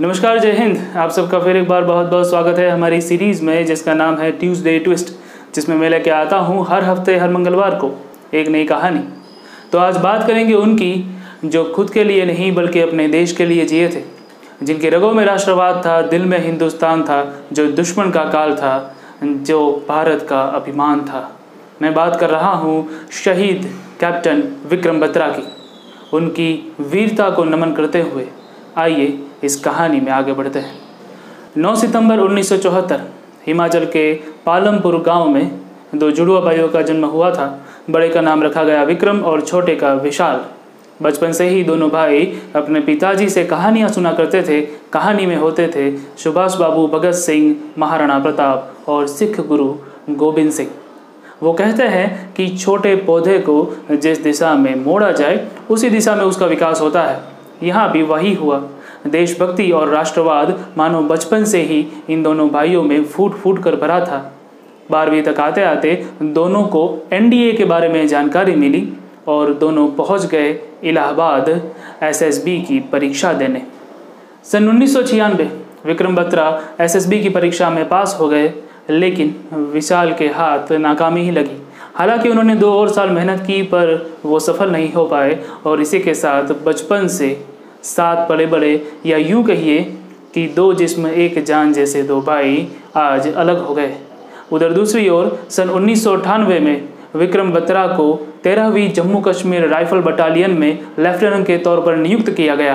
नमस्कार, जय हिंद। आप सबका फिर एक बार बहुत बहुत स्वागत है हमारी सीरीज़ में, जिसका नाम है ट्यूसडे ट्विस्ट जिसमें मैं लेके आता हूँ हर हफ़्ते, हर मंगलवार को एक नई कहानी। तो आज बात करेंगे उनकी, जो खुद के लिए नहीं, बल्कि अपने देश के लिए जिए थे, जिनके रगों में राष्ट्रवाद था, दिल में हिंदुस्तान था, जो दुश्मन का काल था, जो भारत का अभिमान था। मैं बात कर रहा हूँ शहीद कैप्टन विक्रम बत्रा की, उनकी वीरता को नमन करते हुए। आइए इस कहानी में आगे बढ़ते हैं। 9 सितंबर 1974 हिमाचल के पालमपुर गाँव में दो जुड़वा भाइयों का जन्म हुआ था। बड़े का नाम रखा गया विक्रम और छोटे का विशाल। बचपन से ही दोनों भाई अपने पिताजी से कहानियाँ सुना करते थे, कहानी में होते थे सुभाष बाबू भगत सिंह, महाराणा प्रताप और सिख गुरु गोविंद सिंह। वो कहते हैं कि छोटे पौधे को जिस दिशा में मोड़ा जाए, उसी दिशा में उसका विकास होता है। यहाँ भी वही हुआ। देशभक्ति और राष्ट्रवाद मानो बचपन से ही इन दोनों भाइयों में फूट फूट कर भरा था। बारहवीं तक आते आते दोनों को एनडीए के बारे में जानकारी मिली और दोनों पहुँच गए इलाहाबाद एसएसबी की परीक्षा देने। सन उन्नीस सौ छियानबे विक्रम बत्रा एसएसबी की परीक्षा में पास हो गए, लेकिन विशाल के हाथ नाकामी ही लगी। हालाँकि उन्होंने दो और साल मेहनत की, पर वो सफल नहीं हो पाए। और इसी के साथ बचपन से सात बड़े बड़े या यूँ कहिए कि दो जिस्म एक जान जैसे दो भाई आज अलग हो गए। उधर दूसरी ओर, सन उन्नीस सौ अट्ठानवे में विक्रम बत्रा को तेरहवीं जम्मू कश्मीर राइफल बटालियन में लेफ्टिनेंट के तौर पर नियुक्त किया गया।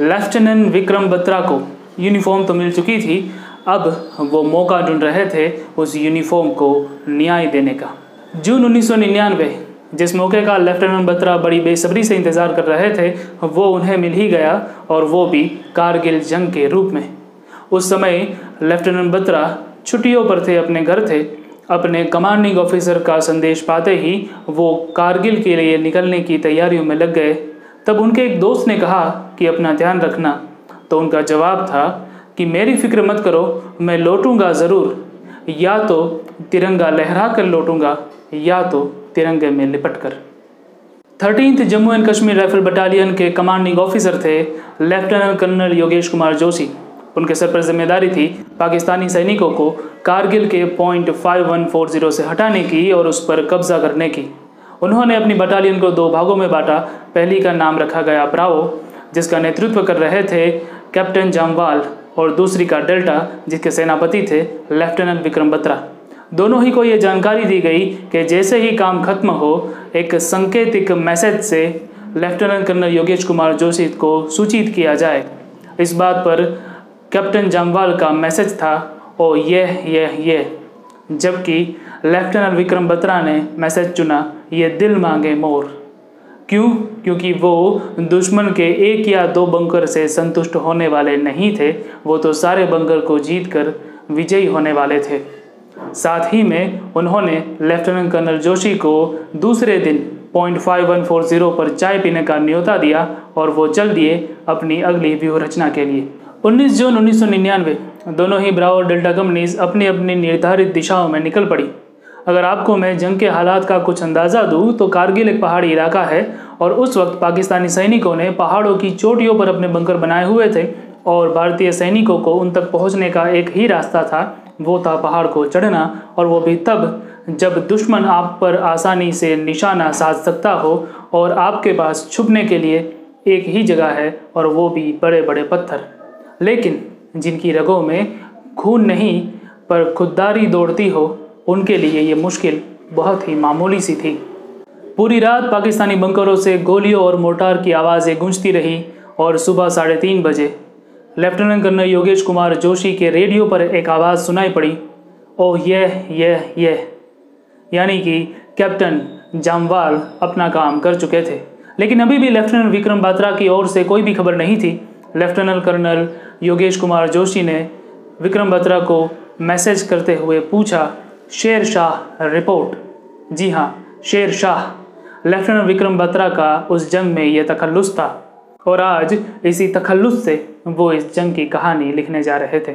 लेफ्टिनेंट विक्रम बत्रा को यूनिफॉर्म तो मिल चुकी थी, अब वो मौका ढूंढ रहे थे उस यूनिफॉर्म को न्याय देने का। जून उन्नीस सौ निन्यानवे, जिस मौके का लेफ्टिनेंट बत्रा बड़ी बेसब्री से इंतज़ार कर रहे थे, वो उन्हें मिल ही गया और वो भी कारगिल जंग के रूप में। उस समय लेफ्टिनेंट बत्रा छुट्टियों पर थे, अपने घर थे। अपने कमांडिंग ऑफिसर का संदेश पाते ही वो कारगिल के लिए निकलने की तैयारियों में लग गए। तब उनके एक दोस्त ने कहा कि अपना ध्यान रखना। तो उनका जवाब था कि मेरी फ़िक्र मत करो, मैं लौटूँगा ज़रूर। या तो तिरंगा लहरा कर लौटूँगा। या तो तिरंगे में लिपट कर thirteenth Jammu and Kashmir rifle battalion के कमांडिंग ऑफिसर थे लेफ्टिनेंट कर्नल योगेश कुमार जोशी। उनके सर पर ज़िम्मेदारी थी पाकिस्तानी सैनिकों को कारगिल के point five one four zero से हटाने की और उस पर कब्जा करने की। उन्होंने अपनी बटालियन को दो भागों में बांटा। पहली का नाम रखा गया ब्रावो जिसका नेतृत्व कर रहे थे कैप्टन जामवाल, और दूसरी का डेल्टा, जिसके सेनापति थे लेफ्टिनेंट विक्रम बत्रा। दोनों ही को ये जानकारी दी गई कि जैसे ही काम खत्म हो, एक संकेतिक मैसेज से लेफ्टिनेंट कर्नल योगेश कुमार जोशी को सूचित किया जाए। इस बात पर कैप्टन जामवाल का मैसेज था, ओ ये ये ये जबकि लेफ्टिनेंट विक्रम बत्रा ने मैसेज चुना, ये दिल मांगे मोर। क्यों? क्योंकि वो दुश्मन के एक या दो बंकर से संतुष्ट होने वाले नहीं थे, वो तो सारे बंकर को जीत कर विजयी होने वाले थे। साथ ही में उन्होंने लेफ्टिनेंट कर्नल जोशी को दूसरे दिन point five one four zero पर चाय पीने का न्योता दिया और वो चल दिए अपनी अगली व्यूह रचना के लिए। 19 जून 1999 दोनों ही ब्राउ डेल्टा कंपनीज़ अपनी अपनी निर्धारित दिशाओं में निकल पड़ी। अगर आपको मैं जंग के हालात का कुछ अंदाज़ा दूँ तो कारगिल एक पहाड़ी इलाका है और उस वक्त पाकिस्तानी सैनिकों ने पहाड़ों की चोटियों पर अपने बंकर बनाए हुए थे और भारतीय सैनिकों को उन तक पहुँचने का एक ही रास्ता था वो था पहाड़ को चढ़ना और वो भी तब, जब दुश्मन आप पर आसानी से निशाना साध सकता हो और आपके पास छुपने के लिए एक ही जगह है और वो भी बड़े बड़े पत्थर। लेकिन जिनकी रगों में खून नहीं, पर खुददारी दौड़ती हो, उनके लिए ये मुश्किल बहुत ही मामूली सी थी। पूरी रात पाकिस्तानी बंकरों से गोलियों और मोटार की आवाज़ें गूंजती रही और सुबह साढ़े तीन बजे लेफ्टिनेंट कर्नल योगेश कुमार जोशी के रेडियो पर एक आवाज़ सुनाई पड़ी। ओह, यह यह यह। यानी कि कैप्टन जामवाल अपना काम कर चुके थे। लेकिन अभी भी लेफ्टिनेंट विक्रम बात्रा की ओर से कोई भी खबर नहीं थी। लेफ्टिनेंट कर्नल योगेश कुमार जोशी ने विक्रम बत्रा को मैसेज करते हुए पूछा, शेर शाह, रिपोर्ट? जी हाँ शेर शाह। लेफ्टिनेंट विक्रम बत्रा का उस जंग में यह तखल्लुस था। और आज इसी तखल्लुस से वो इस जंग की कहानी लिखने जा रहे थे।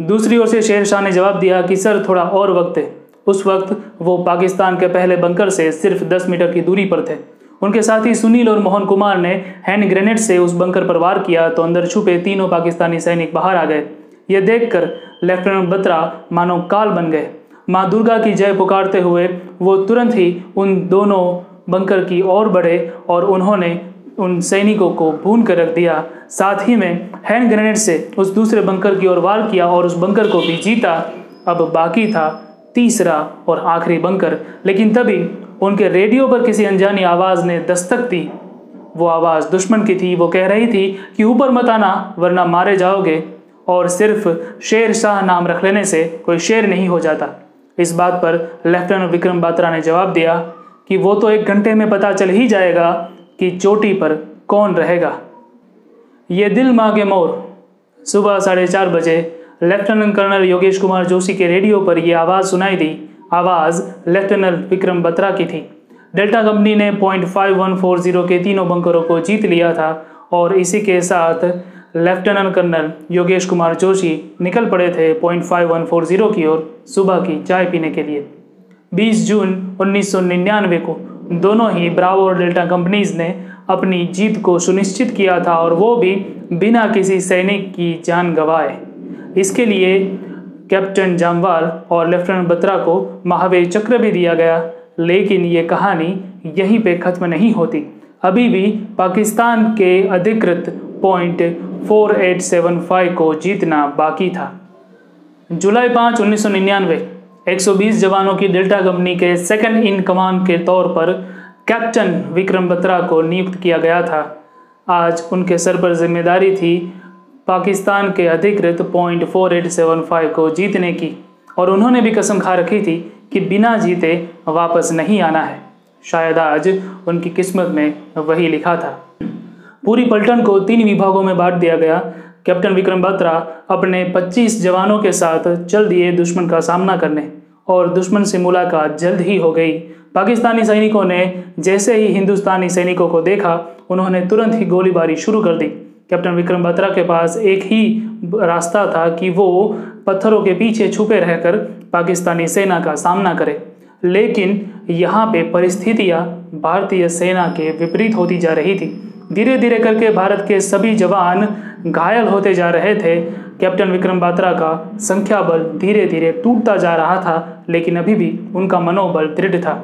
दूसरी ओर से शेर शाह ने जवाब दिया कि, सर, थोड़ा और वक्त है। उस वक्त वो पाकिस्तान के पहले बंकर से सिर्फ़ 10 मीटर की दूरी पर थे। उनके साथ ही सुनील और मोहन कुमार ने हैंड ग्रेनेड से उस बंकर पर वार किया तो अंदर छुपे तीनों पाकिस्तानी सैनिक बाहर आ गए। ये देखकर लेफ्टिनेंट बत्रा मानो काल बन गए। माँ दुर्गा की जय पुकारते हुए वो तुरंत ही उन दोनों बंकर की ओर बढ़े और उन्होंने उन सैनिकों को भून कर रख दिया। साथ ही में हैंड ग्रेनेड से उस दूसरे बंकर की ओर वार किया और उस बंकर को भी जीता। अब बाकी था तीसरा और आखिरी बंकर। लेकिन तभी उनके रेडियो पर किसी अनजानी आवाज़ ने दस्तक दी। वो आवाज़ दुश्मन की थी, वो कह रही थी कि ऊपर मत आना, वरना मारे जाओगे। और सिर्फ़ शेर शाह नाम रख लेने से कोई शेर नहीं हो जाता। इस बात पर लेफ्टिनेंट विक्रम बात्रा ने जवाब दिया कि वो तो एक घंटे में पता चल ही जाएगा कि चोटी पर कौन रहेगा? ये दिल मांगे मोर। सुबह साढ़े चार बजे लेफ्टिनेंट कर्नल योगेश कुमार जोशी के रेडियो पर यह आवाज़ सुनाई दी। आवाज़ लेफ्टिनेंट विक्रम बत्रा की थी। डेल्टा कंपनी ने point five one four zero के तीनों बंकरों को जीत लिया था और इसी के साथ लेफ्टिनेंट कर्नल योगेश कुमार जोशी निकल पड़े थे point five one four zero की ओर सुबह की चाय पीने के लिए। 20 जून 1999 को दोनों ही ब्रावो और डेल्टा कंपनीज़ ने अपनी जीत को सुनिश्चित किया था और वो भी बिना किसी सैनिक की जान गंवाए। इसके लिए कैप्टन जामवाल और लेफ्टिनेंट बत्रा को महावीर चक्र भी दिया गया, लेकिन ये कहानी यहीं पे ख़त्म नहीं होती। अभी भी पाकिस्तान के अधिकृत पॉइंट 4875 को जीतना बाकी था। जुलाई पाँच, उन्नीस सौ निन्यानवे 120 जवानों की डेल्टा कंपनी के सेकंड इन कमान के तौर पर कैप्टन विक्रम बत्रा को नियुक्त किया गया था। आज उनके सर पर ज़िम्मेदारी थी पाकिस्तान के अधिकृत point four eight seven five को जीतने की, और उन्होंने भी कसम खा रखी थी कि बिना जीते वापस नहीं आना है। शायद आज उनकी किस्मत में वही लिखा था। पूरी पलटन को तीन विभागों में बांट दिया गया कैप्टन विक्रम बत्रा अपने 25 जवानों के साथ चल दिए दुश्मन का सामना करने और दुश्मन से मुलाकात जल्द ही हो गई। पाकिस्तानी सैनिकों ने जैसे ही हिंदुस्तानी सैनिकों को देखा, उन्होंने तुरंत ही गोलीबारी शुरू कर दी। कैप्टन विक्रम बत्रा के पास एक ही रास्ता था कि वो पत्थरों के पीछे छुपे रहकर पाकिस्तानी सेना का सामना करे। लेकिन यहाँ पे परिस्थितियाँ भारतीय सेना के विपरीत होती जा रही थी। धीरे धीरे करके भारत के सभी जवान घायल होते जा रहे थे। कैप्टन विक्रम बात्रा का संख्या बल धीरे धीरे टूटता जा रहा था, लेकिन अभी भी उनका मनोबल दृढ़ था।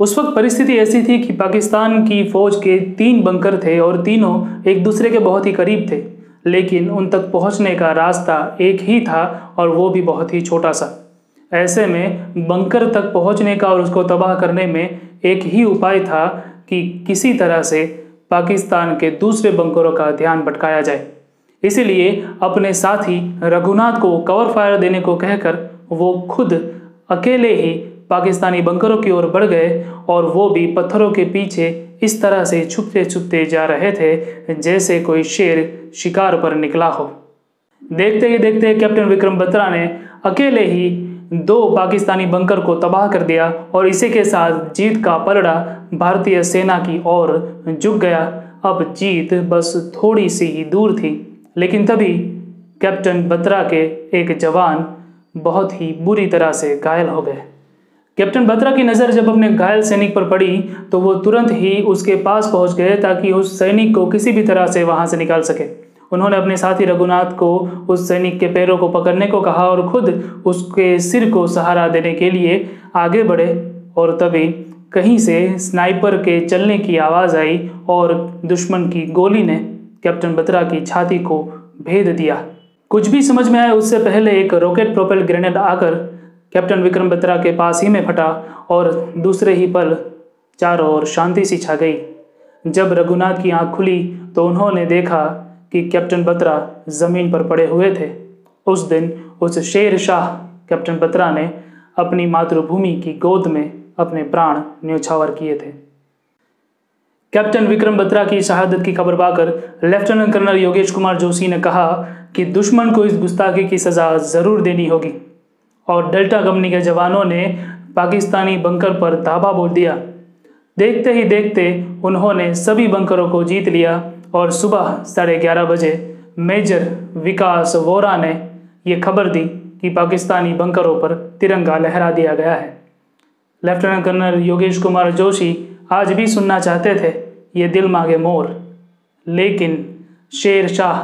उस वक्त परिस्थिति ऐसी थी कि पाकिस्तान की फ़ौज के तीन बंकर थे और तीनों एक दूसरे के बहुत ही करीब थे, लेकिन उन तक पहुँचने का रास्ता एक ही था और वो भी बहुत ही छोटा सा। ऐसे में बंकर तक पहुँचने का और उसको तबाह करने में एक ही उपाय था कि किसी तरह से पाकिस्तान के दूसरे बंकरों का ध्यान भटकाया जाए। इसीलिए अपने साथी रघुनाथ को कवर फायर देने को कहकर वो खुद अकेले ही पाकिस्तानी बंकरों की ओर बढ़ गए और वो भी पत्थरों के पीछे इस तरह से छुपते छुपते जा रहे थे जैसे कोई शेर शिकार पर निकला हो। देखते ही देखते कैप्टन विक्रम बत्रा ने अकेले ही दो पाकिस्तानी बंकर को तबाह कर दिया और इसी के साथ जीत का पलड़ा भारतीय सेना की ओर झुक गया। अब जीत बस थोड़ी सी ही दूर थी। लेकिन तभी कैप्टन बत्रा के एक जवान बहुत ही बुरी तरह से घायल हो गए। कैप्टन बत्रा की नज़र जब अपने घायल सैनिक पर पड़ी तो वो तुरंत ही उसके पास पहुँच गए ताकि उस सैनिक को किसी भी तरह से वहाँ से निकाल सके। उन्होंने अपने साथी रघुनाथ को उस सैनिक के पैरों को पकड़ने को कहा और खुद उसके सिर को सहारा देने के लिए आगे बढ़े और तभी कहीं से स्नाइपर के चलने की आवाज़ आई और दुश्मन की गोली ने कैप्टन बत्रा की छाती को भेद दिया। कुछ भी समझ में आया उससे पहले एक रॉकेट प्रोपेल ग्रेनेड आकर कैप्टन विक्रम बत्रा के पास ही में फटा और दूसरे ही पल चारों ओर शांति सी छा गई। जब रघुनाथ की आँख खुली तो उन्होंने देखा कि कैप्टन बत्रा ज़मीन पर पड़े हुए थे। उस दिन उस शेर शाह कैप्टन बत्रा ने अपनी मातृभूमि की गोद में अपने प्राण न्यौछावर किए थे। कैप्टन विक्रम बत्रा की शहादत की खबर पाकर लेफ्टिनेंट कर्नल योगेश कुमार जोशी ने कहा कि दुश्मन को इस गुस्ताखी की सज़ा ज़रूर देनी होगी। और डेल्टा कंपनी के जवानों ने पाकिस्तानी बंकर पर धाबा बोल दिया। देखते ही देखते उन्होंने सभी बंकरों को जीत लिया और सुबह साढ़े ग्यारह बजे मेजर विकास वोरा ने यह खबर दी कि पाकिस्तानी बंकरों पर तिरंगा लहरा दिया गया है। लेफ्टिनेंट कर्नल योगेश कुमार जोशी आज भी सुनना चाहते थे, ये दिल मांगे मोर। लेकिन शेर शाह,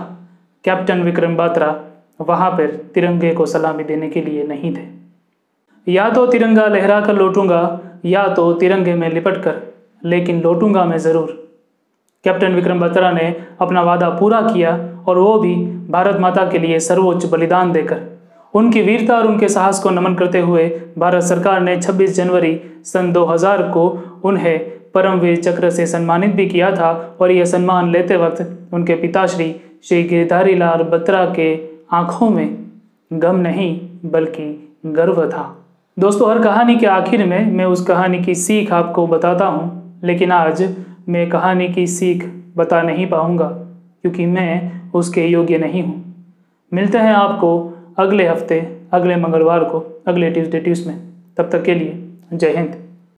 कैप्टन विक्रम बात्रा वहाँ पर तिरंगे को सलामी देने के लिए नहीं थे। या तो तिरंगा लहरा कर लौटूँगा, या तो तिरंगे में लिपट कर लेकिन लौटूँगा मैं ज़रूर। कैप्टन विक्रम बत्रा ने अपना वादा पूरा किया और वो भी भारत माता के लिए सर्वोच्च बलिदान देकर। उनकी वीरता और उनके साहस को नमन करते हुए भारत सरकार ने 26 जनवरी सन 2000 को उन्हें परमवीर चक्र से सम्मानित भी किया था और यह सम्मान लेते वक्त उनके पिताश्री श्री गिरधारी लाल बत्रा के आँखों में गम नहीं, बल्कि गर्व था। दोस्तों, हर कहानी के आखिर में मैं उस कहानी की सीख आपको बताता हूँ, लेकिन आज मैं कहानी की सीख बता नहीं पाऊँगा, क्योंकि मैं उसके योग्य नहीं हूँ। मिलते हैं आपको अगले हफ़्ते, अगले मंगलवार को, अगले ट्यूजडे ट्यूज में। तब तक के लिए जय हिंद।